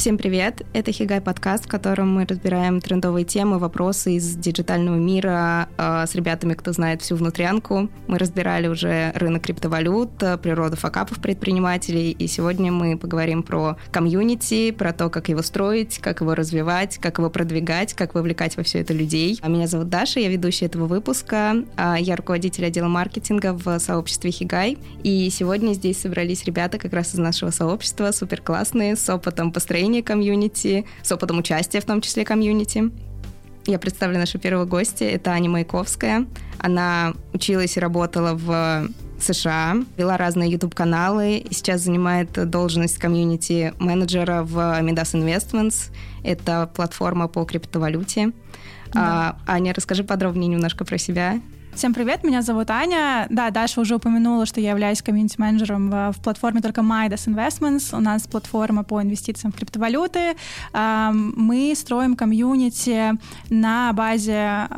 Всем привет! Это Хигай подкаст, в котором мы разбираем трендовые темы, вопросы из диджитального мира э, с ребятами, кто знает всю внутрянку. Мы разбирали уже рынок криптовалют, природу факапов предпринимателей, и сегодня мы поговорим про комьюнити, про то, как его строить, как его развивать, как его продвигать, как вовлекать во все это людей. А меня зовут Даша, я ведущая этого выпуска. А я руководитель отдела маркетинга в сообществе Хигай. И сегодня здесь собрались ребята как раз из нашего сообщества, супер классные, с опытом построения построения комьюнити, с опытом участия в том числе комьюнити. Я представлю нашу первого гостя. Это Аня Маяковская. Она училась и работала в США, вела разные YouTube-каналы и сейчас занимает должность комьюнити-менеджера в Midas Investments. Это платформа по криптовалюте. Да. А, Аня, расскажи подробнее немножко про себя. Всем привет, меня зовут Аня. Да, Даша уже упомянула, что я являюсь комьюнити-менеджером в, в платформе только Midas Investments. У нас платформа по инвестициям в криптовалюты. Мы строим комьюнити на базе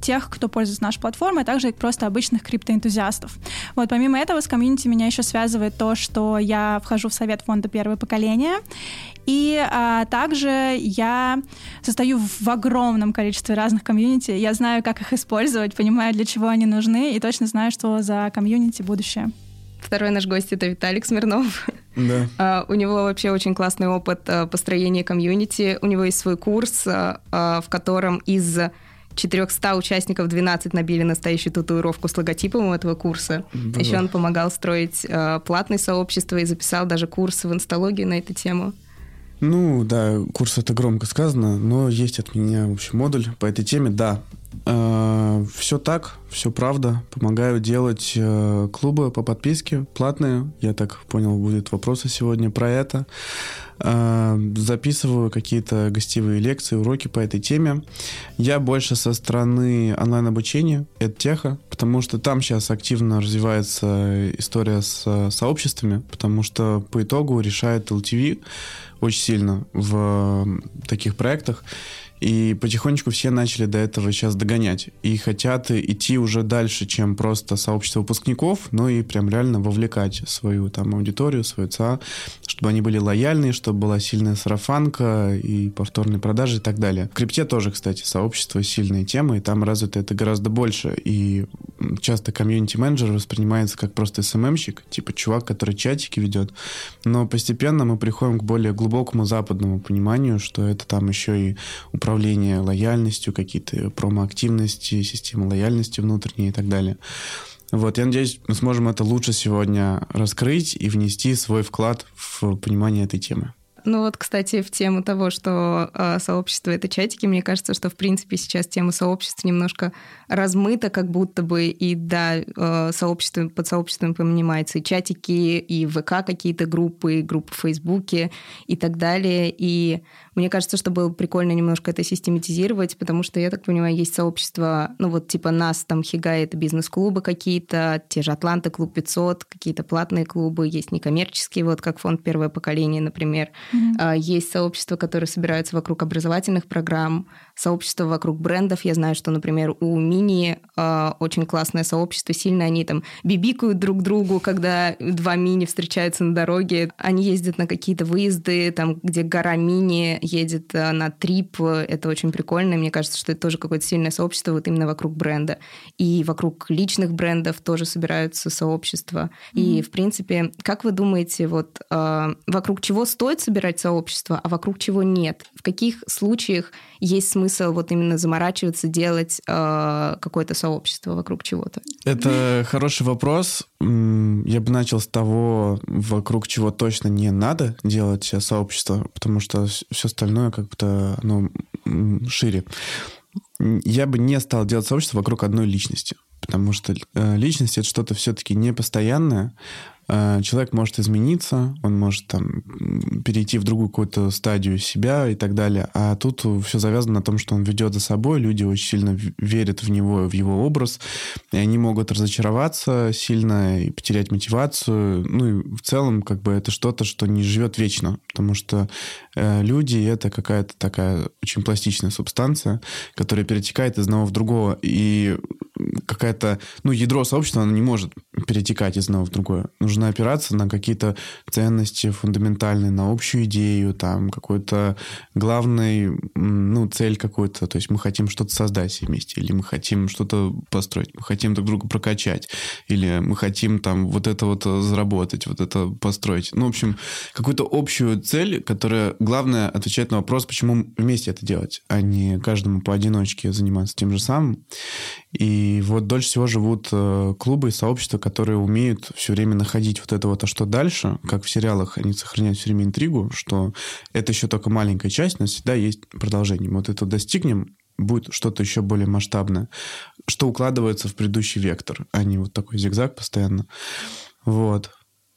тех, кто пользуется нашей платформой, а также просто обычных криптоэнтузиастов. Вот, помимо этого, с комьюнити меня еще связывает то, что я вхожу в совет фонда «Первое поколение», и а, также я состою в огромном количестве разных комьюнити. Я знаю, как их использовать, понимаю, для чего они нужны, и точно знаю, что за комьюнити будущее. Второй наш гость это Виталик Смирнов. Да. Uh, у него вообще очень классный опыт uh, построения комьюнити. У него есть свой курс, uh, в котором из 400 участников 12 набили настоящую татуировку с логотипом у этого курса. Да. Еще он помогал строить платное сообщество и записал даже курс в инсталогии на эту тему. Ну, да, курс это громко сказано, но есть от меня, в общем, модуль по этой теме, да. Э, все так, все правда. Помогаю делать э, клубы по подписке, платные. Я так понял, будет вопросы сегодня про это. Э, записываю какие-то гостевые лекции, уроки по этой теме. Я больше со стороны онлайн-обучения, это теха, потому что там сейчас активно развивается история с сообществами, потому что по итогу решает LTV очень сильно в таких проектах. И потихонечку все начали до этого сейчас догонять. И хотят идти уже дальше, чем просто сообщество выпускников, но и прям реально вовлекать свою там аудиторию, свою ЦА, чтобы они были лояльны, чтобы была сильная сарафанка и повторные продажи и так далее. В крипте тоже, кстати, сообщество сильная тема, и там развито это гораздо больше. И часто комьюнити-менеджер воспринимается как просто СММщик, типа чувак, который чатики ведет. Но постепенно мы приходим к более глубокому западному пониманию, что это там еще и управление управление лояльностью, какие-то промоактивности, системы лояльности внутренней и так далее. Вот, я надеюсь, мы сможем это лучше сегодня раскрыть и внести свой вклад в понимание этой темы. Ну вот, кстати, в тему того, что э, сообщество — это чатики, мне кажется, что, в принципе, сейчас тема сообщества немножко размыта, как будто бы, и, да, э, сообщество, под сообществом понимается и чатики, и ВК какие-то группы, и группы в Фейсбуке и так далее. И мне кажется, что было прикольно немножко это систематизировать, потому что, я так понимаю, есть сообщество, ну вот типа нас, там Хигай — это бизнес-клубы какие-то, те же Атланты, Клуб 500, какие-то платные клубы, есть некоммерческие, вот как фонд «Первое поколение», например. Mm-hmm. Есть сообщества, которые собираются вокруг образовательных программ, сообщества вокруг брендов. Я знаю, что, например, у Мини э, очень классное сообщество, сильно они там бибикают друг другу, когда два Мини встречаются на дороге. Они ездят на какие-то выезды, там, где гора Мини едет э, на трип. Это очень прикольно. Мне кажется, что это тоже какое-то сильное сообщество вот именно вокруг бренда. И вокруг личных брендов тоже собираются сообщества. Mm-hmm. И, в принципе, как вы думаете, вот э, вокруг чего стоит собирать сообщество, а вокруг чего нет? В каких случаях есть смысл вот именно заморачиваться, делать э, какое-то сообщество вокруг чего-то? Это хороший вопрос. Я бы начал с того, вокруг чего точно не надо делать сообщество, потому что все остальное как-то ну, шире. Я бы не стал делать сообщество вокруг одной личности, потому что э, личность это что-то все-таки непостоянное, человек может измениться, он может там перейти в другую какую-то стадию себя и так далее. А тут все завязано на том, что он ведет за собой, люди очень сильно верят в него, в его образ, и они могут разочароваться сильно и потерять мотивацию. Ну и в целом как бы это что-то, что не живет вечно, потому что э, люди это какая-то такая очень пластичная субстанция, которая перетекает из одного в другого, и какая-то, ну, ядро сообщества, оно не может перетекать из одного в другое. Нужно опираться на какие-то ценности фундаментальные, на общую идею, там, какой-то главный, ну, цель какой-то. То есть мы хотим что-то создать вместе, или мы хотим что-то построить, мы хотим друг друга прокачать, или мы хотим там вот это вот заработать, вот это построить. Ну, в общем, какую-то общую цель, которая, главное, отвечает на вопрос, почему вместе это делать, а не каждому поодиночке заниматься тем же самым. И вот дольше всего живут э, клубы и сообщества, которые умеют все время находить вот это вот, а что дальше, как в сериалах они сохраняют все время интригу, что это еще только маленькая часть, но всегда есть продолжение. Мы вот это достигнем, будет что-то еще более масштабное, что укладывается в предыдущий вектор, а не вот такой зигзаг постоянно. Вот.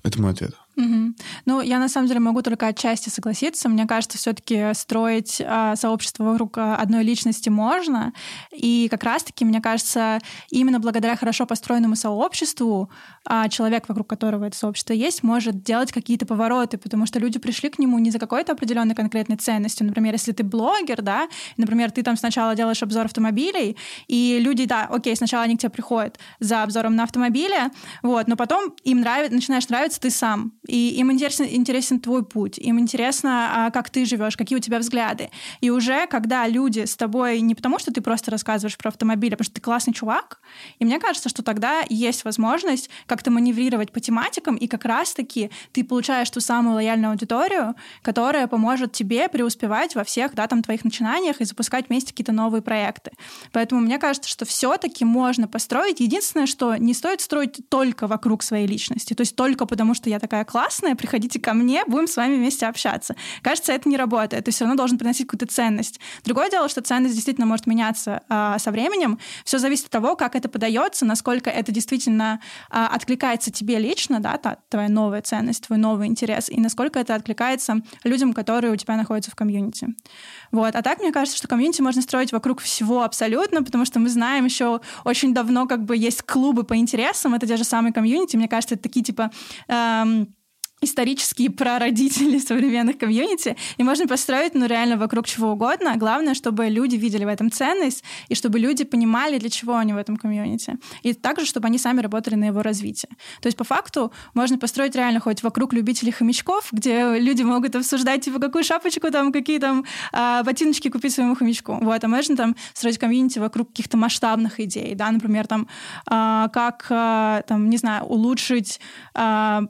Это мой ответ. Угу. Ну, я на самом деле могу только отчасти согласиться. Мне кажется, все-таки строить э, сообщество вокруг а, одной личности можно. И как раз-таки, мне кажется, именно благодаря хорошо построенному сообществу э, человек, вокруг которого это сообщество есть, может делать какие-то повороты, потому что люди пришли к нему не за какой-то определенной конкретной ценностью. Например, если ты блогер, да, например, ты там сначала делаешь обзор автомобилей, и люди, да, окей, сначала они к тебе приходят за обзором на автомобиле, вот, но потом им нравится, начинаешь нравиться ты сам и им интересен, интересен твой путь, им интересно, а, как ты живешь, какие у тебя взгляды. И уже когда люди с тобой не потому, что ты просто рассказываешь про автомобиль, а потому что ты классный чувак, и мне кажется, что тогда есть возможность как-то маневрировать по тематикам, и как раз-таки ты получаешь ту самую лояльную аудиторию, которая поможет тебе преуспевать во всех да, там, твоих начинаниях и запускать вместе какие-то новые проекты. Поэтому мне кажется, что все-таки можно построить. Единственное, что не стоит строить только вокруг своей личности, то есть только потому, что я такая классная, приходите ко мне, будем с вами вместе общаться. Кажется, это не работает. Ты все равно должен приносить какую-то ценность. Другое дело, что ценность действительно может меняться а, со временем. Все зависит от того, как это подается, насколько это действительно а, откликается тебе лично, да, та, твоя новая ценность, твой новый интерес, и насколько это откликается людям, которые у тебя находятся в комьюнити. Вот. А так, мне кажется, что комьюнити можно строить вокруг всего абсолютно, потому что мы знаем еще очень давно, как бы есть клубы по интересам, это те же самые комьюнити. Мне кажется, это такие типа эм, исторические прародители современных комьюнити, и можно построить, ну, реально вокруг чего угодно. Главное, чтобы люди видели в этом ценность, и чтобы люди понимали, для чего они в этом комьюнити. И также, чтобы они сами работали на его развитие. То есть, по факту, можно построить реально хоть вокруг любителей хомячков, где люди могут обсуждать, типа, какую шапочку там, какие там а, ботиночки купить своему хомячку. Вот, а можно там строить комьюнити вокруг каких-то масштабных идей, да, например, там, а, как, а, там, не знаю, улучшить Э,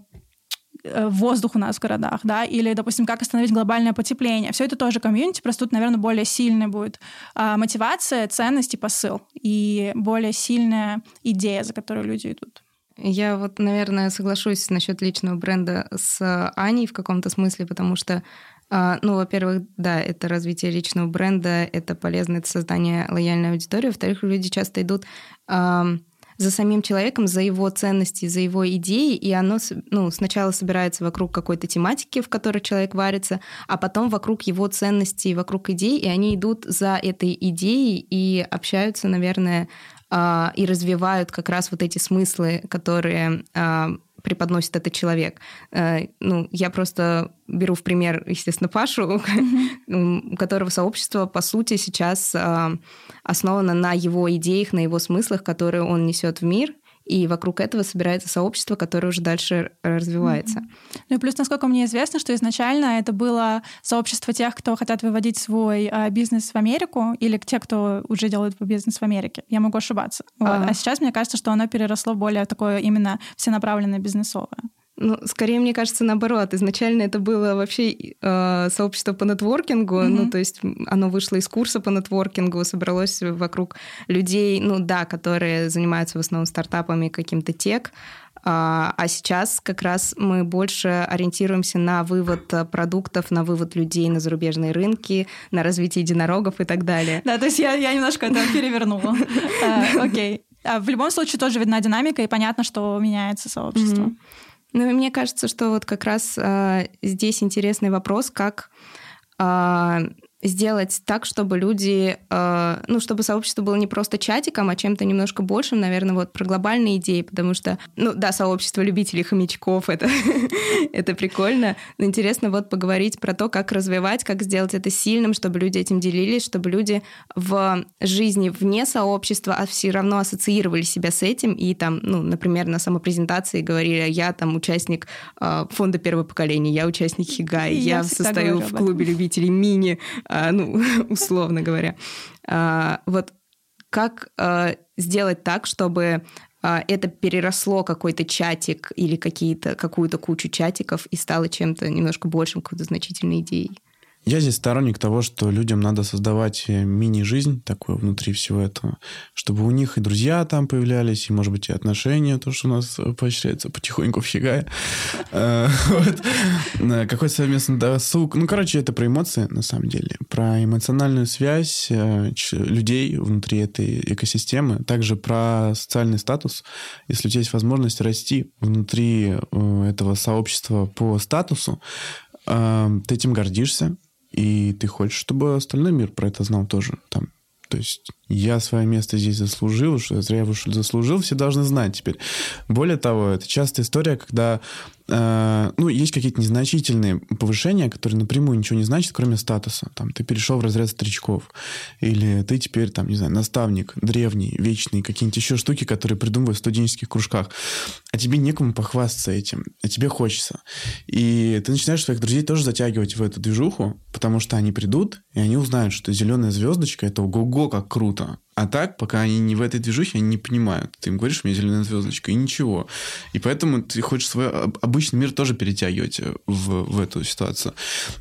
воздух у нас в городах, да, или, допустим, как остановить глобальное потепление. Все это тоже комьюнити, просто тут, наверное, более сильная будет а, мотивация, ценность и посыл, и более сильная идея, за которой люди идут. Я вот, наверное, соглашусь насчет личного бренда с Аней в каком-то смысле, потому что а, ну, во-первых, да, это развитие личного бренда, это полезно, это создание лояльной аудитории. Во-вторых, люди часто идут за самим человеком, за его ценности, за его идеи, и оно ну, сначала собирается вокруг какой-то тематики, в которой человек варится, а потом вокруг его ценностей, вокруг идей, и они идут за этой идеей и общаются, наверное, а, и развивают как раз вот эти смыслы, которые а, преподносит этот человек. Э, ну, я просто беру в пример, естественно, Пашу, у которого сообщество, по сути, сейчас а, основано на его идеях, на его смыслах, которые он несет в мир, и вокруг этого собирается сообщество, которое уже дальше развивается. Mm-hmm. Ну и плюс, насколько мне известно, что изначально это было сообщество тех, кто хотят выводить свой а, бизнес в Америку, или те, кто уже делают бизнес в Америке. Я могу ошибаться. Вот. А, а сейчас мне кажется, что оно переросло более такое именно всенаправленное бизнесовое. Ну, скорее, мне кажется, наоборот. Изначально это было вообще э, сообщество по нетворкингу, mm-hmm. ну, то есть оно вышло из курса по нетворкингу, собралось вокруг людей, ну, да, которые занимаются в основном стартапами, каким-то тек, а, а сейчас как раз мы больше ориентируемся на вывод продуктов, на вывод людей на зарубежные рынки, на развитие единорогов и так далее. Да, то есть я, я немножко это перевернула. А, окей. А в любом случае тоже видна динамика, и понятно, что меняется сообщество. Ну, и мне кажется, что вот как раз э, здесь интересный вопрос, как э, сделать так, чтобы люди, э, ну, чтобы сообщество было не просто чатиком, а чем-то немножко большим, наверное, вот про глобальные идеи, потому что, ну, да, сообщество любителей хомячков, это, это прикольно, но интересно вот поговорить про то, как развивать, как сделать это сильным, чтобы люди этим делились, чтобы люди в жизни вне сообщества а все равно ассоциировали себя с этим и там, ну, например, на самопрезентации говорили, я там участник э, фонда первого поколения, я участник Хигай, я, я состою в клубе любителей мини, ну, условно говоря. Э, вот как э, сделать так, чтобы это переросло какой-то чатик или какие-то, какую-то кучу чатиков и стало чем-то немножко большим, какой-то значительной идеей? Я здесь сторонник того, что людям надо создавать э, мини-жизнь такую внутри всего этого, чтобы у них и друзья там появлялись, и, может быть, и отношения, то, что у нас э, поощряется потихоньку в Хигае. Э, какой-то совместный досуг. Ну, короче, это про эмоции, на самом деле, про эмоциональную связь людей внутри этой экосистемы, также про социальный статус. Если у тебя есть возможность расти внутри этого сообщества по статусу, ты этим гордишься, и ты хочешь, чтобы остальной мир про это знал тоже. Там, то есть я свое место здесь заслужил, что зря я вышел заслужил, все должны знать теперь. Более того, это частая история, когда ну, есть какие-то незначительные повышения, которые напрямую ничего не значат, кроме статуса. Там, ты перешел в разряд старичков, или ты теперь, там, не знаю, наставник, древний, вечный, какие-нибудь еще штуки, которые придумывают в студенческих кружках. А тебе некому похвастаться этим, а тебе хочется. И ты начинаешь своих друзей тоже затягивать в эту движуху, потому что они придут, и они узнают, что зеленая звездочка — это ого-го, как круто. А так, пока они не в этой движухе, они не понимают. Ты им говоришь, у меня зеленая звездочка, и ничего. И поэтому ты хочешь свой обычный мир тоже перетягивать э, в, в эту ситуацию.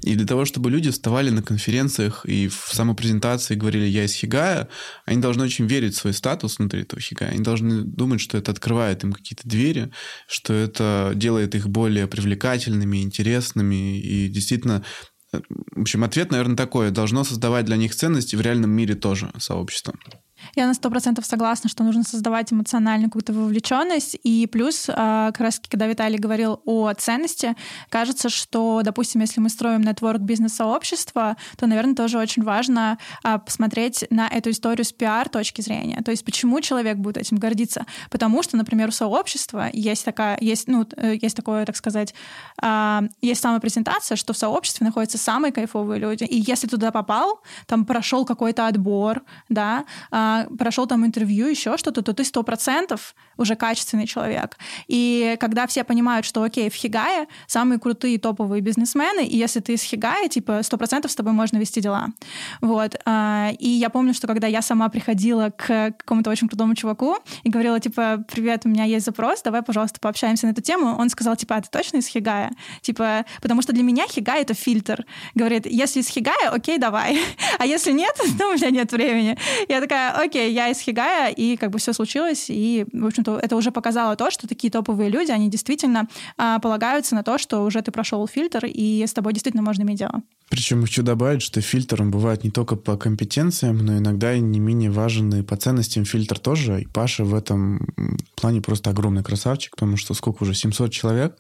И для того, чтобы люди вставали на конференциях и в самопрезентации говорили «я из Хигая», они должны очень верить в свой статус внутри этого Хигая. Они должны думать, что это открывает им какие-то двери, что это делает их более привлекательными, интересными и действительно в общем, ответ, наверное, такой. Должно создавать для них ценности в реальном мире тоже сообщество. Я на сто процентов согласна, что нужно создавать эмоциональную какую-то вовлеченность. И плюс, а, как раз когда Виталий говорил о ценности, кажется, что, допустим, если мы строим нетворк бизнес-сообщества, то, наверное, тоже очень важно а, посмотреть на эту историю с пиар точки зрения. То есть почему человек будет этим гордиться? Потому что, например, у сообщества есть такая, есть, ну, э, есть такое, так сказать, а, есть самопрезентация, что в сообществе находятся самые кайфовые люди. И если туда попал, там прошел какой-то отбор, да, прошел там интервью, еще что-то, то ты сто процентов уже качественный человек. И когда все понимают, что окей, в Хигае самые крутые топовые бизнесмены, и если ты из Хигая, типа сто процентов с тобой можно вести дела. Вот. А, и я помню, что когда я сама приходила к какому-то очень крутому чуваку и говорила, типа, привет, у меня есть запрос, давай, пожалуйста, пообщаемся на эту тему, он сказал, типа, а ты точно из Хигая? Типа, потому что для меня Хигай — это фильтр. Говорит, если из Хигая, окей, давай. А если нет, то у меня нет времени. Я такая, окей, я из Хигая, и как бы все случилось, и, в общем-то, это уже показало то, что такие топовые люди, они действительно а, полагаются на то, что уже ты прошел фильтр, и с тобой действительно можно иметь дело. Причем хочу добавить, что фильтром бывает не только по компетенциям, но иногда и не менее важен и по ценностям фильтр тоже. И Паша в этом плане просто огромный красавчик, потому что сколько уже, 700 человек,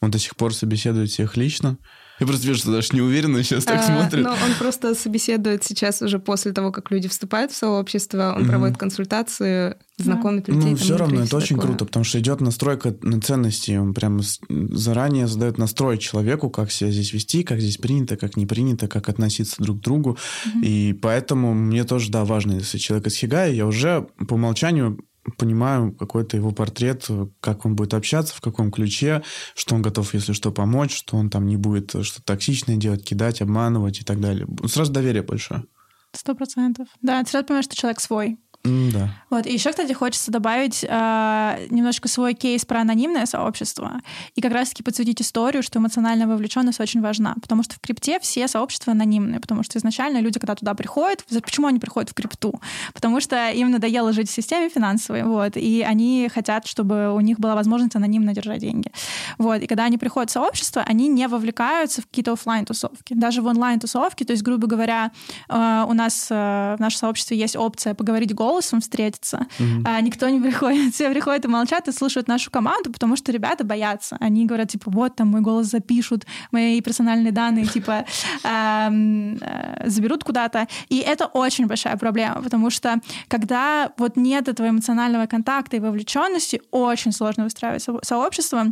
он до сих пор собеседует всех лично. Я просто вижу, что даже не уверенно сейчас так а, смотрит. Но он просто собеседует сейчас уже после того, как люди вступают в сообщество, он mm-hmm. проводит консультации, знакомит людей. Ну, все равно это очень такое. круто, потому что идет настройка на ценности. Он прямо заранее задает настрой человеку, как себя здесь вести, как здесь принято, как не принято, как относиться друг к другу. Mm-hmm. И поэтому мне тоже, да, важно, если человек из Хигая, я уже по умолчанию понимаю какой-то его портрет, как он будет общаться, в каком ключе, что он готов, если что, помочь, что он там не будет что-то токсичное делать, кидать, обманывать и так далее. Сразу доверие большое. Сто процентов. Да, ты сразу понимаешь, что человек свой. Да. Вот. И еще, кстати, хочется добавить э, немножко свой кейс про анонимное сообщество и как раз-таки подсветить историю, что эмоциональная вовлеченность очень важна, потому что в крипте все сообщества анонимные, потому что изначально люди, когда туда приходят, почему они приходят в крипту? Потому что им надоело жить в системе финансовой, вот, и они хотят, чтобы у них была возможность анонимно держать деньги. Вот. И когда они приходят в сообщество, они не вовлекаются в какие-то офлайн тусовки даже в онлайн-тусовки, то есть, грубо говоря, э, у нас э, в нашем сообществе есть опция поговорить голос Троллсом встретиться. Mm-hmm. А, никто не приходит. Все приходят и молчат и слушают нашу команду, потому что ребята боятся. Они говорят, типа, вот там мой голос запишут, мои персональные данные, типа, эм, э, заберут куда-то. И это очень большая проблема, потому что когда вот нет этого эмоционального контакта и вовлеченности, очень сложно выстраивать сообщество.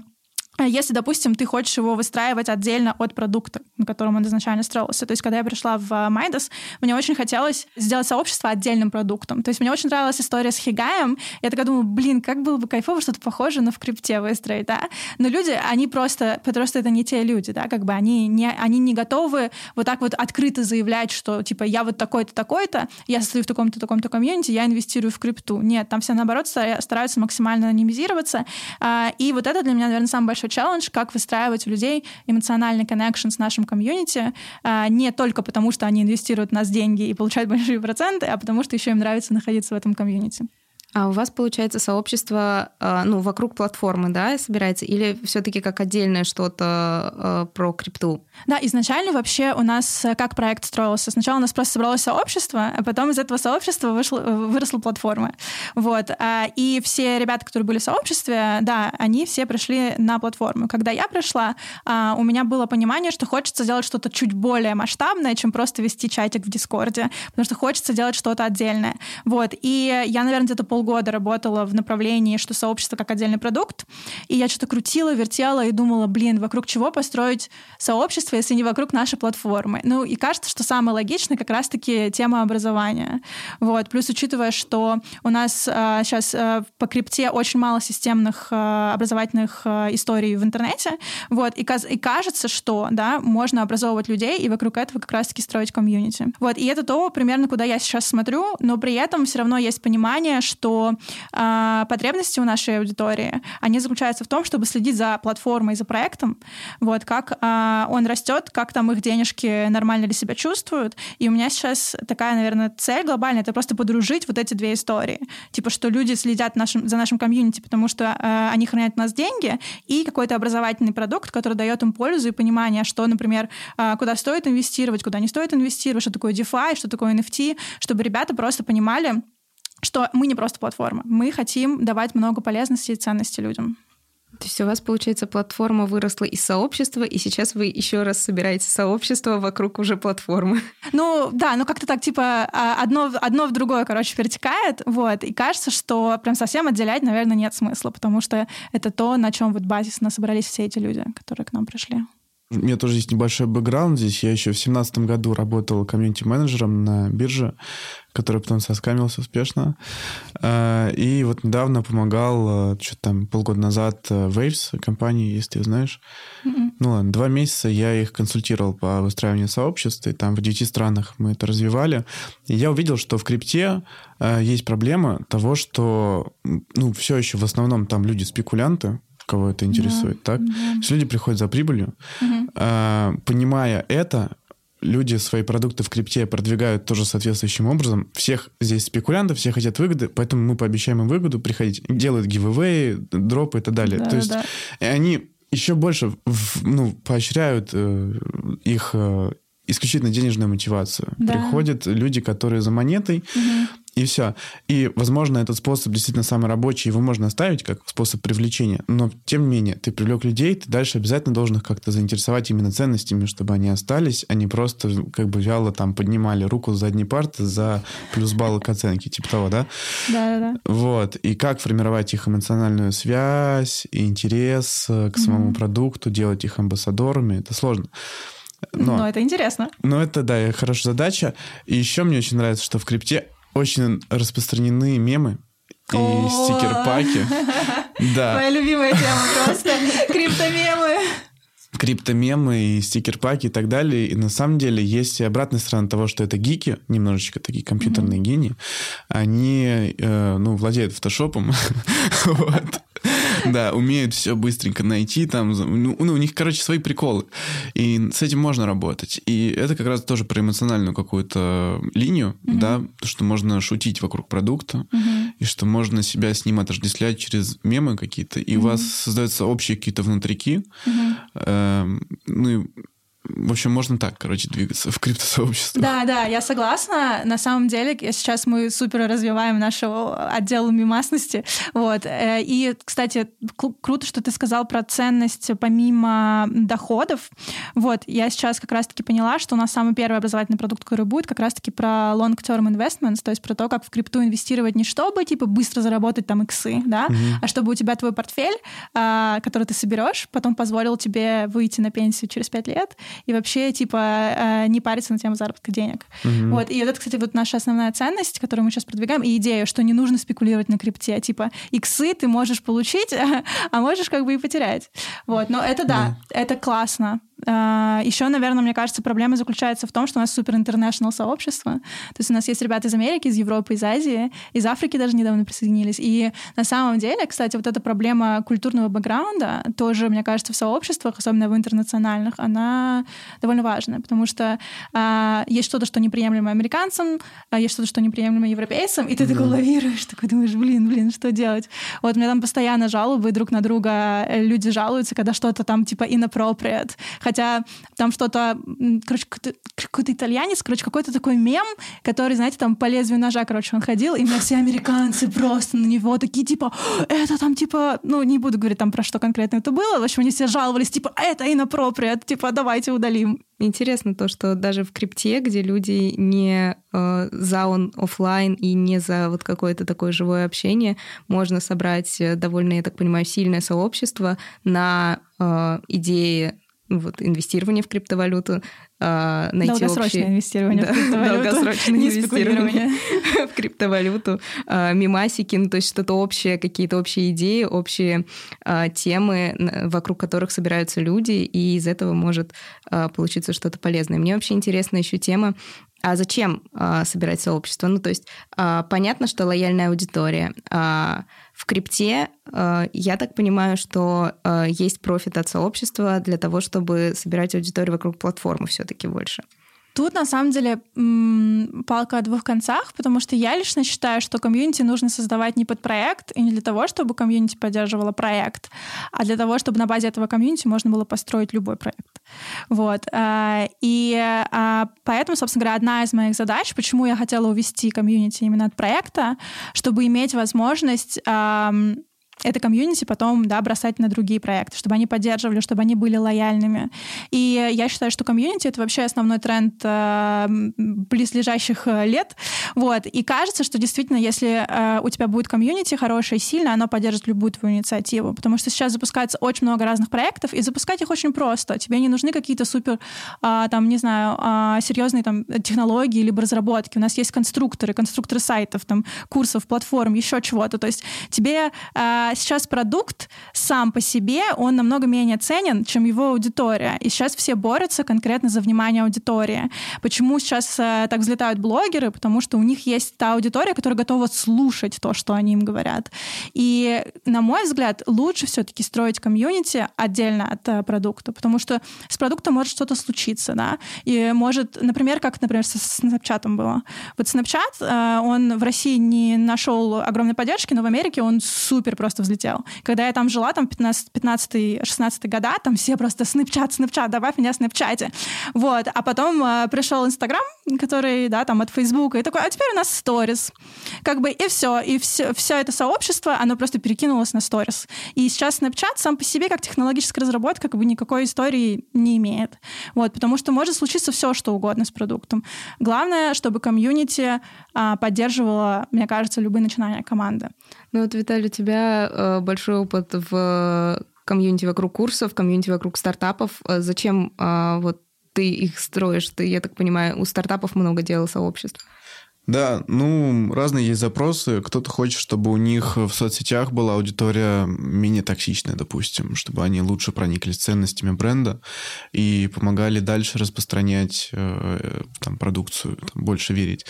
А если, допустим, ты хочешь его выстраивать отдельно от продукта, на котором он изначально строился. То есть, когда я пришла в Майдас, мне очень хотелось сделать сообщество отдельным продуктом. То есть, мне очень нравилась история с Хигаем. Я такая думаю, блин, как было бы кайфово что-то похожее на в крипте выстроить, да? Но люди, они просто, просто это не те люди, да, как бы они не, они не готовы вот так вот открыто заявлять, что, типа, я вот такой-то, такой-то, я состою в таком-то, таком-то комьюнити, я инвестирую в крипту. Нет, там все, наоборот, стараются максимально анонимизироваться. А, и вот это для меня, наверное, самый большой челлендж, как выстраивать у людей эмоциональный connection с нашим комьюнити, а, не только потому, что они инвестируют в нас деньги и получают большие проценты, а потому что еще им нравится находиться в этом комьюнити. А у вас, получается, сообщество а, ну, вокруг платформы, да, собирается? Или все таки как отдельное что-то а, про крипту? Да, изначально вообще у нас э, как проект строился? Сначала у нас просто собралось сообщество, а потом из этого сообщества вышло, выросла платформа. Вот. И все ребята, которые были в сообществе, да, они все пришли на платформу. Когда я пришла, у меня было понимание, что хочется сделать что-то чуть более масштабное, чем просто вести чатик в Дискорде, потому что хочется делать что-то отдельное. Вот. И я, наверное, где-то пол полгода работала в направлении, что сообщество как отдельный продукт, и я что-то крутила, вертела и думала, блин, вокруг чего построить сообщество, если не вокруг нашей платформы. Ну и кажется, что самое логичное как раз-таки тема образования. Вот. Плюс учитывая, что у нас а, сейчас а, по крипте очень мало системных а, образовательных а, историй в интернете, вот, и, и кажется, что, да, можно образовывать людей и вокруг этого как раз-таки строить комьюнити. Вот, и это то, примерно, куда я сейчас смотрю, но при этом все равно есть понимание, что что э, потребности у нашей аудитории, они заключаются в том, чтобы следить за платформой, за проектом, вот, как э, он растет, как там их денежки нормально ли себя чувствуют. И у меня сейчас такая, наверное, цель глобальная, это просто подружить вот эти две истории. Типа, что люди следят нашим, за нашим комьюнити, потому что э, они хранят у нас деньги, и какой-то образовательный продукт, который дает им пользу и понимание, что, например, э, куда стоит инвестировать, куда не стоит инвестировать, что такое DeFi, что такое NFT, чтобы ребята просто понимали, что мы не просто платформа, мы хотим давать много полезности и ценности людям. То есть у вас, получается, платформа выросла из сообщества, и сейчас вы еще раз собираете сообщество вокруг уже платформы. Ну, да, ну как-то так, типа, а, одно, одно в другое, короче, перетекает, вот, и кажется, что прям совсем отделять, наверное, нет смысла, потому что это то, на чем вот базисно собрались все эти люди, которые к нам пришли. У меня тоже есть небольшой бэкграунд здесь. Я еще в семнадцатом году работал комьюнити-менеджером на бирже, который потом соскамился успешно. Э, и вот недавно помогал, э, что-то там полгода назад, э, Waves компании, если ты знаешь. Mm-hmm. Ну ладно, два месяца я их консультировал по выстраиванию сообществ, и там в девяти странах мы это развивали. И я увидел, что в крипте есть проблема того, что ну, все еще в основном там люди-спекулянты, кого это интересует, да, так? Да. То есть люди приходят за прибылью, угу. А, понимая это, люди свои продукты в крипте продвигают тоже соответствующим образом. Всех здесь спекулянтов, все хотят выгоды, поэтому мы пообещаем им выгоду приходить. Делают гивэвэй, дропы и так далее. Да, То есть да. они еще больше ну, поощряют э, их э, исключительно денежную мотивацию. Да. Приходят люди, которые за монетой, угу и все. И, возможно, этот способ действительно самый рабочий, его можно оставить как способ привлечения, но, тем не менее, ты привлек людей, ты дальше обязательно должен их как-то заинтересовать именно ценностями, чтобы они остались, они просто как бы вяло там поднимали руку с задней парты за плюс баллы к оценке, типа того, да? Да-да-да. Вот. И как формировать их эмоциональную связь, интерес к самому mm-hmm. продукту, делать их амбассадорами, это сложно. Но, но это интересно. Но это, да, хорошая задача. И еще мне очень нравится, что в крипте очень распространены мемы и стикер-паки. Да. Моя любимая тема просто. Криптомемы криптомемы и стикер-паки и так далее. И на самом деле есть и обратная сторона того, что это гики, немножечко такие компьютерные mm-hmm. гении. Они, э, ну, владеют фотошопом. вот. Да, умеют все быстренько найти, там, ну, ну, у них, короче, свои приколы. И с этим можно работать. И это как раз тоже про эмоциональную какую-то линию, mm-hmm. да, что можно шутить вокруг продукта, mm-hmm. и что можно себя с ним отождествлять через мемы какие-то, и mm-hmm. у вас создаются общие какие-то внутрики, mm-hmm. э, ну, В общем, можно так, короче, двигаться в криптосообщество. Да, да, я согласна. На самом деле, сейчас мы супер развиваем нашу отдел мимасности. Вот. Э, и, кстати, круто, что ты сказал про ценность помимо доходов. Вот. Я сейчас как раз-таки поняла, что у нас самый первый образовательный продукт, который будет, как раз-таки про long-term investments, то есть про то, как в крипту инвестировать не чтобы, типа, быстро заработать там иксы, да, угу. а чтобы у тебя твой портфель, а, который ты соберешь, потом позволил тебе выйти на пенсию через пять лет, и вообще, типа, э, не париться на тему заработка денег. Угу. Вот. И вот это, кстати, вот наша основная ценность, которую мы сейчас продвигаем, и идея, что не нужно спекулировать на крипте. Типа, иксы ты можешь получить, а можешь как бы и потерять. Вот. Но это да, да. это классно. А, Еще, наверное, мне кажется, проблема заключается в том, что у нас супер интернешнл сообщество. То есть у нас есть ребята из Америки, из Европы, из Азии, из Африки даже недавно присоединились. И на самом деле, кстати, вот эта проблема культурного бэкграунда тоже, мне кажется, в сообществах, особенно в интернациональных, она довольно важная, потому что а, есть что-то, что неприемлемо американцам, а есть что-то, что неприемлемо европейцам, и ты такой лавируешь, такой думаешь, блин, блин, что делать? Вот у меня там постоянно жалобы друг на друга, люди жалуются, когда что-то там типа inappropriate, хотя там что-то, короче, какой-то итальянец, короче, какой-то такой мем, который, знаете, там по лезвию ножа, короче, он ходил, и меня все американцы просто на него такие, типа, это там, типа, ну, не буду говорить там про что конкретно это было, в общем, они все жаловались, типа, это inappropriate, типа, давайте удалим. Интересно то, что даже в крипте, где люди не э, за он офлайн и не за вот какое-то такое живое общение, можно собрать э, довольно, я так понимаю, сильное сообщество на э, идее вот, инвестирование в криптовалюту, э, найти долгосрочное общие... инвестирование да, в криптовалюту. Долгосрочное инвестирование в криптовалюту, э, мимасики, ну, то есть что-то общее, какие-то общие идеи, общие э, темы, вокруг которых собираются люди, и из этого может э, получиться что-то полезное. Мне вообще интересна еще тема а зачем а, собирать сообщество? Ну, то есть а, понятно, что лояльная аудитория. А, в крипте а, я так понимаю, что а, есть профит от сообщества для того, чтобы собирать аудиторию вокруг платформы все-таки больше. Тут на самом деле палка о двух концах, потому что я лично считаю, что комьюнити нужно создавать не под проект и не для того, чтобы комьюнити поддерживала проект, а для того, чтобы на базе этого комьюнити можно было построить любой проект. Вот. А, и а, поэтому, собственно говоря, одна из моих задач, почему я хотела увести комьюнити именно от проекта, чтобы иметь возможность это комьюнити потом да, бросать на другие проекты, чтобы они поддерживали, чтобы они были лояльными. И я считаю, что комьюнити — это вообще основной тренд э, близлежащих э, лет. Вот. И кажется, что действительно, если э, у тебя будет комьюнити хорошее, сильное, оно поддержит любую твою инициативу. Потому что сейчас запускается очень много разных проектов, и запускать их очень просто. Тебе не нужны какие-то супер, э, там, не знаю, э, серьезные там, технологии либо разработки. У нас есть конструкторы, конструкторы сайтов, там, курсов, платформ, еще чего-то. То есть тебе э, а сейчас продукт сам по себе, он намного менее ценен, чем его аудитория. И сейчас все борются конкретно за внимание аудитории. Почему сейчас э, так взлетают блогеры? Потому что у них есть та аудитория, которая готова слушать то, что они им говорят. И, на мой взгляд, лучше все-таки строить комьюнити отдельно от э, продукта, потому что с продуктом может что-то случиться, да, и может, например, как, например, с Snapchat было. Вот Snapchat, э, он в России не нашел огромной поддержки, но в Америке он супер просто просто взлетел. Когда я там жила, там 15-16 года, там все просто снэпчат, снэпчат, добавь меня в снэпчате. Вот. А потом э, пришел Инстаграм, который, да, там от Фейсбука, и такой, а теперь у нас сторис. Как бы и все. И все, все это сообщество, оно просто перекинулось на сторис. И сейчас Снэпчат сам по себе, как технологическая разработка, как бы никакой истории не имеет. Вот, потому что может случиться все, что угодно с продуктом. Главное, чтобы комьюнити а, поддерживала, мне кажется, любые начинания команды. Ну вот, Виталий, у тебя э, большой опыт в комьюнити вокруг курсов, комьюнити вокруг стартапов. Э, зачем э, вот ты их строишь? Ты, я так понимаю, у стартапов много делал сообществ. Да, ну, разные есть запросы. Кто-то хочет, чтобы у них в соцсетях была аудитория менее токсичная, допустим, чтобы они лучше прониклись ценностями бренда и помогали дальше распространять э, там, продукцию, там, больше верить.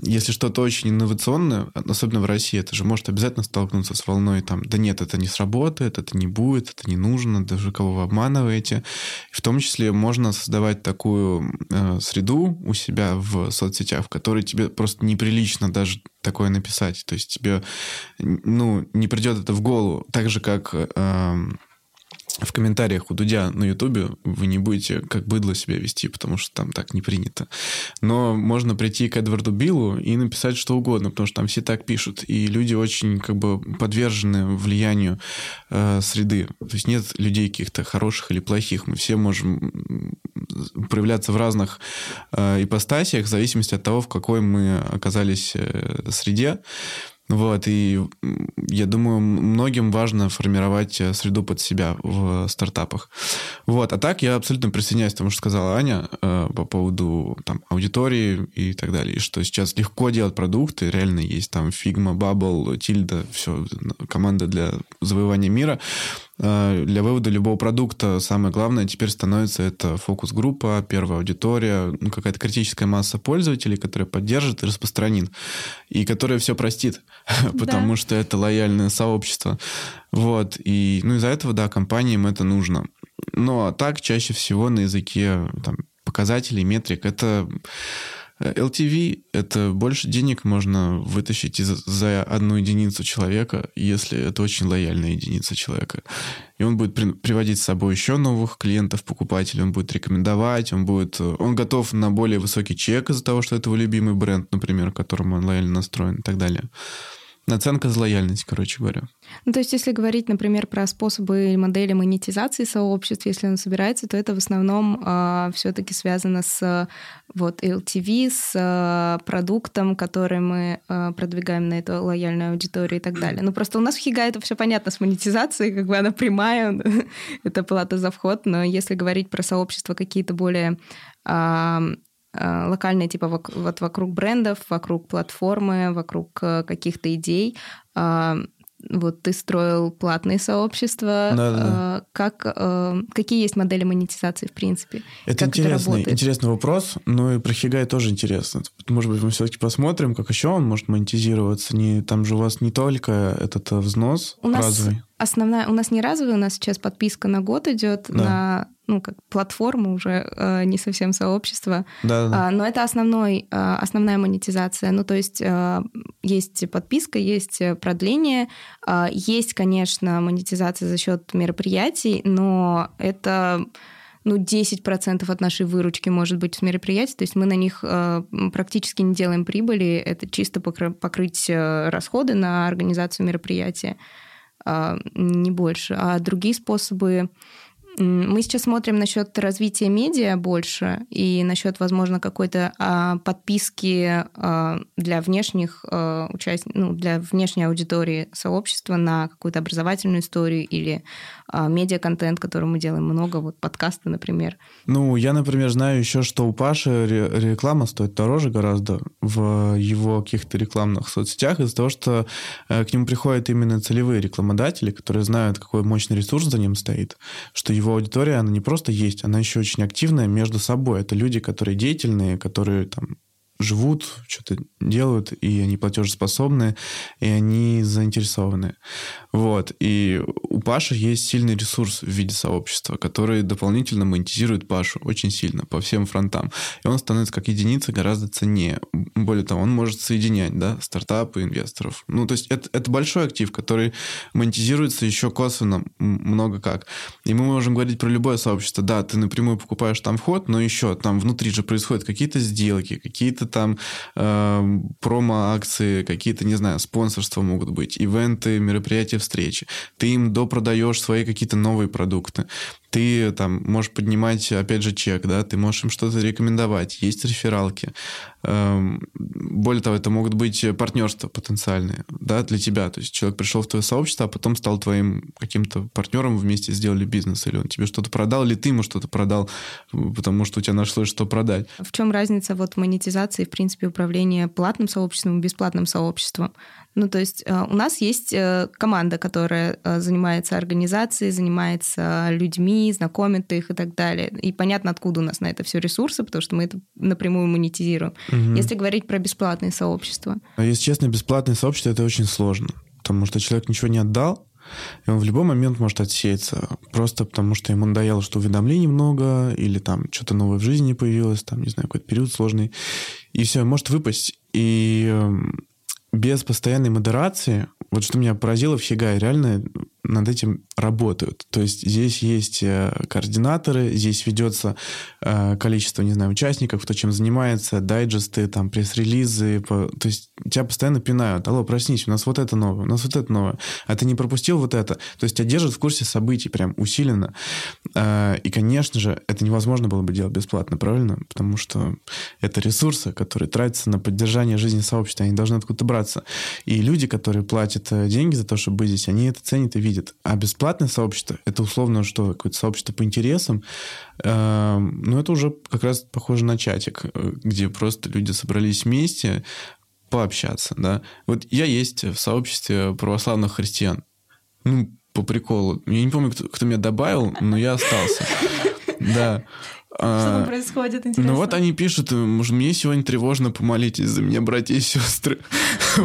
Если что-то очень инновационное, особенно в России, это же может обязательно столкнуться с волной там, да нет, это не сработает, это не будет, это не нужно, даже кого вы обманываете. В том числе можно создавать такую э, среду у себя в соцсетях, в которой тебе просто просто неприлично даже такое написать. То есть тебе, ну, не придет это в голову. Так же, как э, в комментариях у Дудя на Ютубе вы не будете как быдло себя вести, потому что там так не принято. Но можно прийти к Эдварду Биллу и написать что угодно, потому что там все так пишут. И люди очень как бы подвержены влиянию э, среды. То есть нет людей каких-то хороших или плохих. Мы все можем проявляться в разных э, ипостасиях в зависимости от того, в какой мы оказались э, среде. Вот, и я думаю, многим важно формировать э, среду под себя в стартапах. Вот, а так я абсолютно присоединяюсь к тому, что сказала Аня э, по поводу там, аудитории и так далее, что сейчас легко делать продукты, реально есть там Figma, Bubble, Tilda, все, команда для завоевания мира. Э, для вывода любого продукта самое главное теперь становится это фокус-группа, первая аудитория, ну, какая-то критическая масса пользователей, которая поддержит и распространит, и которая все простит, потому что это лояльное сообщество. Вот, и ну, из-за этого, да, компаниям это нужно. Но так чаще всего на языке там, показателей, метрик, это LTV — это больше денег можно вытащить из, за одну единицу человека, если это очень лояльная единица человека. И он будет при, приводить с собой еще новых клиентов, покупателей, он будет рекомендовать, он будет... Он готов на более высокий чек из-за того, что это его любимый бренд, например, к которому он лояльно настроен и так далее. Наценка за лояльность, короче говоря. Ну, то есть, если говорить, например, про способы и модели монетизации сообществ, если он собирается, то это в основном э, а, все-таки связано с вот LTV, с э, продуктом, который мы э, продвигаем на эту лояльную аудиторию и так далее. Ну, просто у нас в Хига это все понятно с монетизацией, как бы она прямая, это плата за вход, но если говорить про сообщества какие-то более локальные, типа вот вокруг брендов, вокруг платформы, вокруг э, каких-то идей. А, вот ты строил платные сообщества. Да, да. Как, э, какие есть модели монетизации, в принципе? Это как интересный, это интересный вопрос. Ну и про Хигай тоже интересно. Может быть, мы все-таки посмотрим, как еще он может монетизироваться. Не, там же у вас не только этот взнос у разовый. Нас основная... У нас не разовый, у нас сейчас подписка на год идет да. на ну, как платформа уже, э, не совсем сообщество. Да, да. А, но это основной, э, основная монетизация. Ну, то есть э, есть подписка, есть продление, э, есть, конечно, монетизация за счет мероприятий, но это ну, 10% от нашей выручки может быть с мероприятий, то есть мы на них э, практически не делаем прибыли, это чисто покрыть э, расходы на организацию мероприятия, э, не больше. А другие способы мы сейчас смотрим насчет развития медиа больше и насчет, возможно, какой-то а, подписки а, для внешних а, участников, ну, для внешней аудитории сообщества на какую-то образовательную историю или а, медиа-контент, который мы делаем много, вот подкасты, например. Ну, я, например, знаю еще, что у Паши реклама стоит дороже гораздо в его каких-то рекламных соцсетях из-за того, что э, к нему приходят именно целевые рекламодатели, которые знают, какой мощный ресурс за ним стоит, что его аудитория, она не просто есть, она еще очень активная между собой. Это люди, которые деятельные, которые там живут, что-то делают, и они платежеспособны, и они заинтересованы. Вот. И у Паши есть сильный ресурс в виде сообщества, который дополнительно монетизирует Пашу очень сильно по всем фронтам. И он становится как единица гораздо ценнее. Более того, он может соединять да, стартапы, инвесторов. Ну, то есть это, это большой актив, который монетизируется еще косвенно много как. И мы можем говорить про любое сообщество. Да, ты напрямую покупаешь там вход, но еще там внутри же происходят какие-то сделки, какие-то там э, промо-акции, какие-то, не знаю, спонсорства могут быть, ивенты, мероприятия, встречи. Ты им допродаешь свои какие-то новые продукты ты там можешь поднимать, опять же, чек, да, ты можешь им что-то рекомендовать, есть рефералки. Эм, более того, это могут быть партнерства потенциальные, да, для тебя. То есть человек пришел в твое сообщество, а потом стал твоим каким-то партнером, вместе сделали бизнес, или он тебе что-то продал, или ты ему что-то продал, потому что у тебя нашлось что продать. В чем разница вот монетизации, в принципе, управления платным сообществом и бесплатным сообществом? Ну, то есть э, у нас есть э, команда, которая э, занимается организацией, занимается людьми, знакомит их и так далее. И понятно, откуда у нас на это все ресурсы, потому что мы это напрямую монетизируем. Угу. Если говорить про бесплатные сообщества. А если честно, бесплатные сообщества это очень сложно, потому что человек ничего не отдал, и он в любой момент может отсеяться, просто потому что ему надоело, что уведомлений много, или там что-то новое в жизни появилось, там, не знаю, какой-то период сложный, и все, может выпасть. И эм, без постоянной модерации, вот что меня поразило в Хигай, реально над этим работают. То есть здесь есть э, координаторы, здесь ведется э, количество, не знаю, участников, кто чем занимается, дайджесты, там, пресс-релизы. То есть тебя постоянно пинают. Алло, проснись, у нас вот это новое, у нас вот это новое. А ты не пропустил вот это. То есть тебя держат в курсе событий прям усиленно. Э, и, конечно же, это невозможно было бы делать бесплатно, правильно? Потому что это ресурсы, которые тратятся на поддержание жизни сообщества, они должны откуда-то браться. И люди, которые платят деньги за то, чтобы быть здесь, они это ценят и видят. А бесплатное сообщество — это условно что? Какое-то сообщество по интересам. Эм, ну, это уже как раз похоже на чатик, э, где просто люди собрались вместе пообщаться, да. Вот я есть в сообществе православных христиан. Ну, по приколу. Я не помню, кто, кто меня добавил, но я остался. Да. Что там происходит, интересно? Ну вот они пишут, может, мне сегодня тревожно, помолитесь за меня, братья и сестры.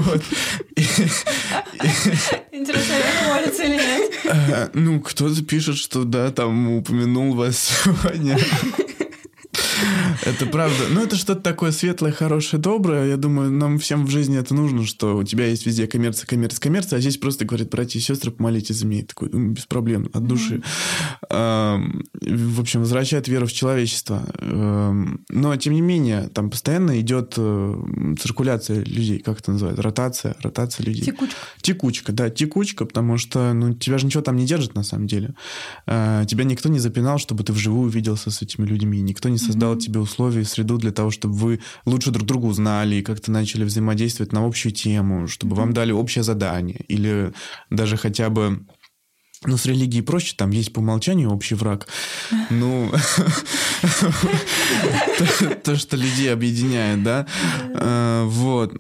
Интересно, молятся или нет? Э, ну, кто-то пишет, что да, там упомянул вас сегодня. Это правда. Ну, это что-то такое светлое, хорошее, доброе. Я думаю, нам всем в жизни это нужно, что у тебя есть везде коммерция, коммерция, коммерция, а здесь просто говорит, братья и сестры, помолитесь за меня. такой, без проблем, от души. В общем, возвращает веру в человечество. Но, тем не менее, там постоянно идет э, циркуляция людей, как это называют, ротация, ротация людей. Текучка. Текучка, да, текучка, потому что, ну, тебя же ничего там не держит, на самом деле. А, тебя никто не запинал, чтобы ты вживую увиделся с этими людьми, никто не создал mm-hmm. тебе условия, среду для того, чтобы вы лучше друг друга узнали и как-то начали взаимодействовать на общую тему, чтобы mm-hmm. вам дали общее задание или даже хотя бы ну, с религией проще, там есть по умолчанию общий враг. Ну, то, что людей объединяет, да. А, вот.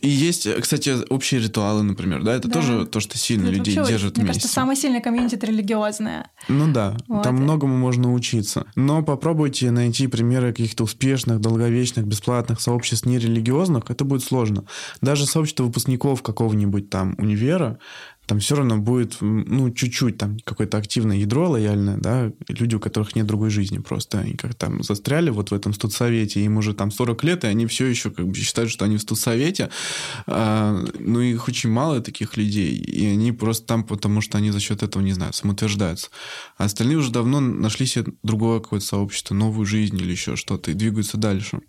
И есть, кстати, общие ритуалы, например, да, это тоже то, что сильно людей держит вместе. Мне кажется, самое сильное комьюнити — это религиозное. Ну да, там многому можно учиться. Но попробуйте найти примеры каких-то успешных, долговечных, бесплатных сообществ нерелигиозных, это будет сложно. Даже сообщество выпускников какого-нибудь там универа, там все равно будет, ну, чуть-чуть там какое-то активное ядро лояльное, да, люди, у которых нет другой жизни просто, они как там застряли вот в этом студсовете, им уже там 40 лет, и они все еще как бы считают, что они в студсовете, а, ну, их очень мало таких людей, и они просто там, потому что они за счет этого, не знаю, самоутверждаются. А остальные уже давно нашли себе другое какое-то сообщество, новую жизнь или еще что-то, и двигаются дальше.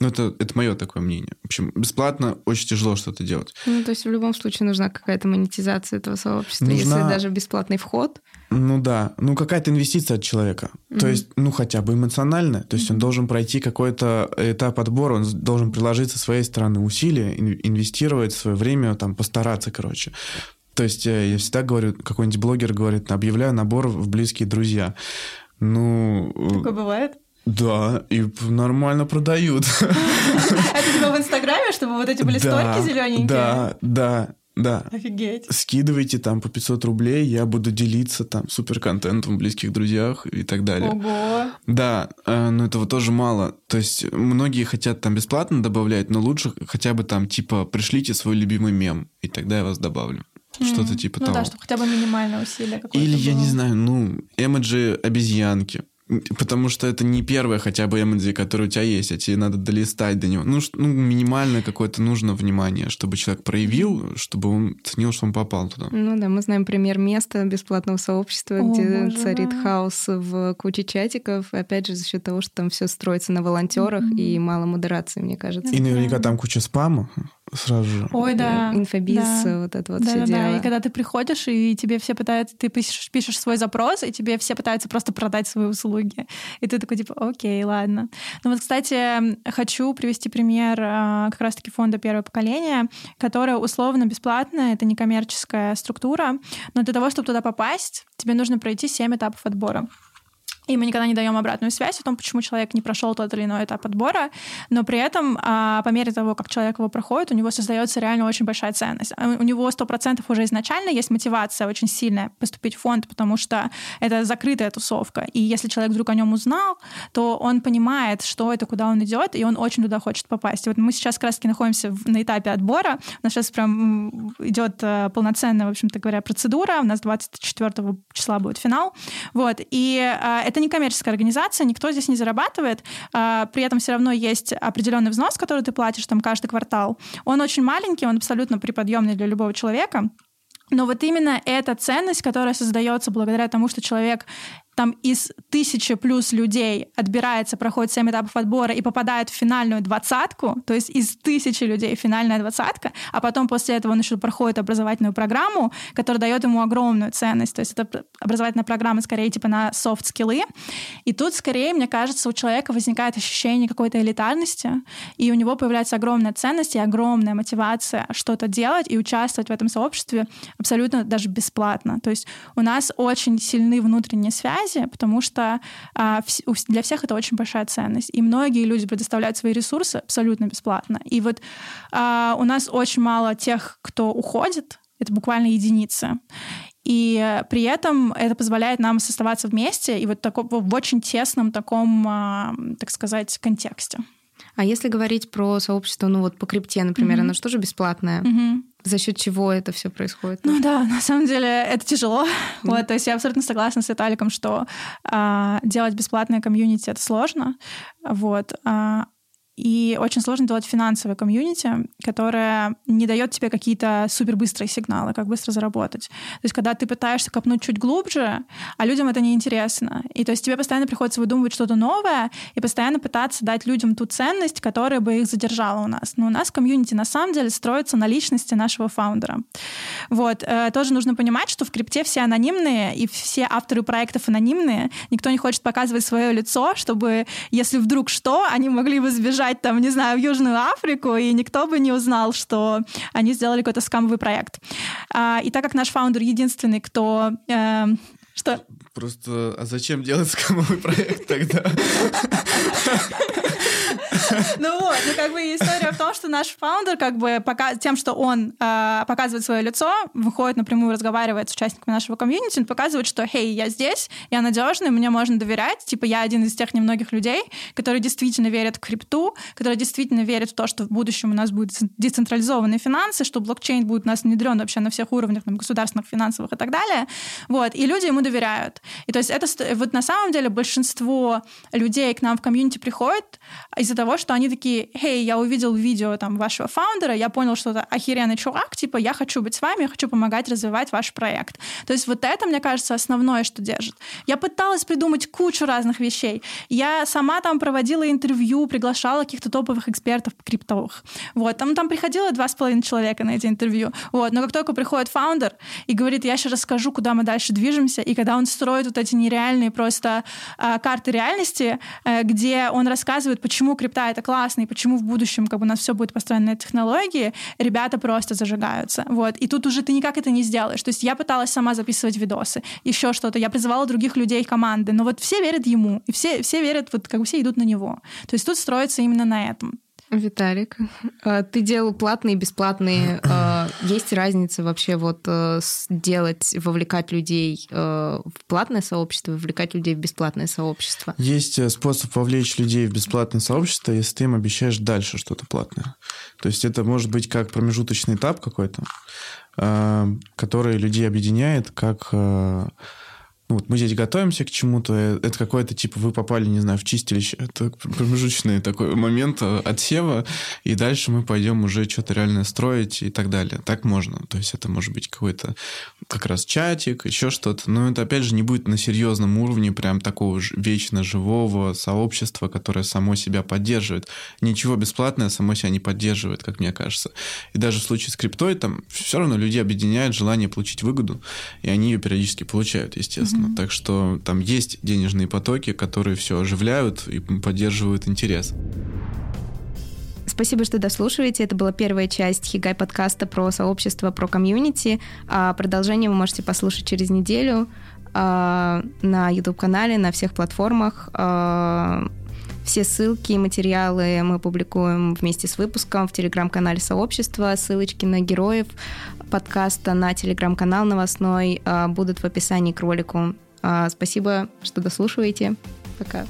Ну, это, это мое такое мнение. В общем, бесплатно очень тяжело что-то делать. Ну, то есть в любом случае нужна какая-то монетизация этого сообщества, нужна... если даже бесплатный вход. Ну да, ну какая-то инвестиция от человека. Mm-hmm. То есть, ну хотя бы эмоционально. То есть mm-hmm. он должен пройти какой-то этап отбора, он должен приложить со своей стороны усилия, инвестировать свое время, там, постараться, короче. То есть э, я всегда говорю, какой-нибудь блогер говорит, объявляю набор в близкие друзья. Ну... Такое бывает? Да, и нормально продают. Это типа в Инстаграме, чтобы вот эти были стойки зелененькие? Да, да, да. Офигеть. Скидывайте там по 500 рублей, я буду делиться там супер контентом в близких друзьях и так далее. Ого. Да, э, но этого тоже мало. То есть многие хотят там бесплатно добавлять, но лучше хотя бы там типа пришлите свой любимый мем, и тогда я вас добавлю. Что-то типа ну, того. Ну да, чтобы хотя бы минимальное усилие какое-то Или, было. я не знаю, ну, эмоджи обезьянки. Потому что это не первое хотя бы эмодзи, которое у тебя есть, а тебе надо долистать до него. Ну, ну минимальное какое-то нужно внимание, чтобы человек проявил, чтобы он ценил, что он попал туда. Ну да, мы знаем пример места бесплатного сообщества, О, где боже царит мой. хаос в куче чатиков. Опять же, за счет того, что там все строится на волонтерах mm-hmm. и мало модерации, мне кажется. И наверняка там куча спама сразу же. Ой, да. Инфобиз, да. вот это вот да, все да, дело. Да, и когда ты приходишь, и тебе все пытаются, ты пишешь, пишешь свой запрос, и тебе все пытаются просто продать свои услуги. И ты такой, типа, окей, ладно. Ну вот, кстати, хочу привести пример а, как раз-таки фонда первого поколения, которое условно бесплатно, это некоммерческая структура, но для того, чтобы туда попасть, тебе нужно пройти 7 этапов отбора. И мы никогда не даем обратную связь о том, почему человек не прошел тот или иной этап отбора, но при этом а, по мере того, как человек его проходит, у него создается реально очень большая ценность. А, у него 100% уже изначально есть мотивация очень сильная поступить в фонд, потому что это закрытая тусовка. И если человек вдруг о нем узнал, то он понимает, что это, куда он идет, и он очень туда хочет попасть. Вот мы сейчас как раз находимся на этапе отбора. У нас сейчас прям идет э, полноценная, в общем-то говоря, процедура. У нас 24 числа будет финал. Вот. И а, это не коммерческая организация, никто здесь не зарабатывает, а, при этом все равно есть определенный взнос, который ты платишь там каждый квартал. Он очень маленький, он абсолютно приподъемный для любого человека. Но вот именно эта ценность, которая создается благодаря тому, что человек там из тысячи плюс людей отбирается, проходит 7 этапов отбора и попадает в финальную двадцатку, то есть из тысячи людей финальная двадцатка, а потом после этого он еще проходит образовательную программу, которая дает ему огромную ценность. То есть это образовательная программа скорее типа на софт-скиллы. И тут скорее, мне кажется, у человека возникает ощущение какой-то элитарности, и у него появляется огромная ценность и огромная мотивация что-то делать и участвовать в этом сообществе абсолютно даже бесплатно. То есть у нас очень сильны внутренние связи, связи, потому что а, для всех это очень большая ценность. И многие люди предоставляют свои ресурсы абсолютно бесплатно. И вот а, у нас очень мало тех, кто уходит, это буквально единицы. И при этом это позволяет нам оставаться вместе и вот в очень тесном таком, а, так сказать, контексте. А если говорить про сообщество, ну вот по крипте, например, mm-hmm. оно же тоже бесплатное. Mm-hmm. За счет чего это все происходит? Ну да, на самом деле это тяжело. Mm-hmm. Вот, то есть я абсолютно согласна с Виталиком, что а, делать бесплатное комьюнити это сложно. Вот. А, и очень сложно делать финансовое комьюнити, которое не дает тебе какие-то супербыстрые сигналы, как быстро заработать. То есть, когда ты пытаешься копнуть чуть глубже, а людям это неинтересно. И то есть тебе постоянно приходится выдумывать что-то новое и постоянно пытаться дать людям ту ценность, которая бы их задержала у нас. Но у нас комьюнити на самом деле строится на личности нашего фаундера. Вот. Э, тоже нужно понимать, что в крипте все анонимные, и все авторы проектов анонимные. Никто не хочет показывать свое лицо, чтобы, если вдруг что, они могли бы сбежать уезжать там, не знаю, в Южную Африку, и никто бы не узнал, что они сделали какой-то скамовый проект. А, и так как наш founder единственный, кто... Э, что? Просто, а зачем делать скамовый проект тогда? Ну вот, ну как бы история в том, что наш founder как бы пока, тем, что он э, показывает свое лицо, выходит напрямую, разговаривает с участниками нашего комьюнити, он показывает, что, хей, я здесь, я надежный, мне можно доверять, типа я один из тех немногих людей, которые действительно верят в крипту, которые действительно верят в то, что в будущем у нас будут децентрализованные финансы, что блокчейн будет у нас внедрен вообще на всех уровнях, там, государственных, финансовых и так далее. Вот, и люди ему доверяют. И то есть это вот на самом деле большинство людей к нам в комьюнити приходят из-за того, что они такие, «Хей, я увидел видео там вашего фаундера, я понял, что это охеренный чувак, типа, я хочу быть с вами, я хочу помогать развивать ваш проект». То есть вот это, мне кажется, основное, что держит. Я пыталась придумать кучу разных вещей. Я сама там проводила интервью, приглашала каких-то топовых экспертов криптовых. Вот, там, там приходило два с половиной человека на эти интервью. Вот, но как только приходит фаундер и говорит, я сейчас расскажу, куда мы дальше движемся, и когда он строит вот эти нереальные просто э, карты реальности, э, где он рассказывает, почему крипта это классно, и почему в будущем как бы у нас все будет построено на технологии, ребята просто зажигаются. Вот. И тут уже ты никак это не сделаешь. То есть я пыталась сама записывать видосы, еще что-то. Я призывала других людей команды, но вот все верят ему, и все, все верят, вот как бы все идут на него. То есть тут строится именно на этом. Виталик, а, ты делал платные и бесплатные. А, есть разница вообще вот э, делать, вовлекать людей э, в платное сообщество, вовлекать людей в бесплатное сообщество? Есть э, способ вовлечь людей в бесплатное сообщество, если ты им обещаешь дальше что-то платное. То есть это может быть как промежуточный этап какой-то, который людей объединяет, как ну, вот мы здесь готовимся к чему-то, э, это какой-то, типа, вы попали, не знаю, в чистилище, это промежуточный такой момент э, отсева, и дальше мы пойдем уже что-то реально строить и так далее. Так можно. То есть это может быть какой-то как раз чатик, еще что-то, но это, опять же, не будет на серьезном уровне прям такого вечно живого сообщества, которое само себя поддерживает. Ничего бесплатное само себя не поддерживает, как мне кажется. И даже в случае с криптой там все равно людей объединяет желание получить выгоду, и они ее периодически получают, естественно. Mm-hmm. Так что там есть денежные потоки, которые все оживляют и поддерживают интерес. Спасибо, что дослушиваете. Это была первая часть Хигай подкаста про сообщество, про комьюнити. А продолжение вы можете послушать через неделю а, на YouTube-канале, на всех платформах. А, все ссылки и материалы мы публикуем вместе с выпуском в телеграм-канале сообщества. Ссылочки на героев подкаста на телеграм-канал новостной а, будут в описании к ролику. А, спасибо, что дослушиваете. Пока.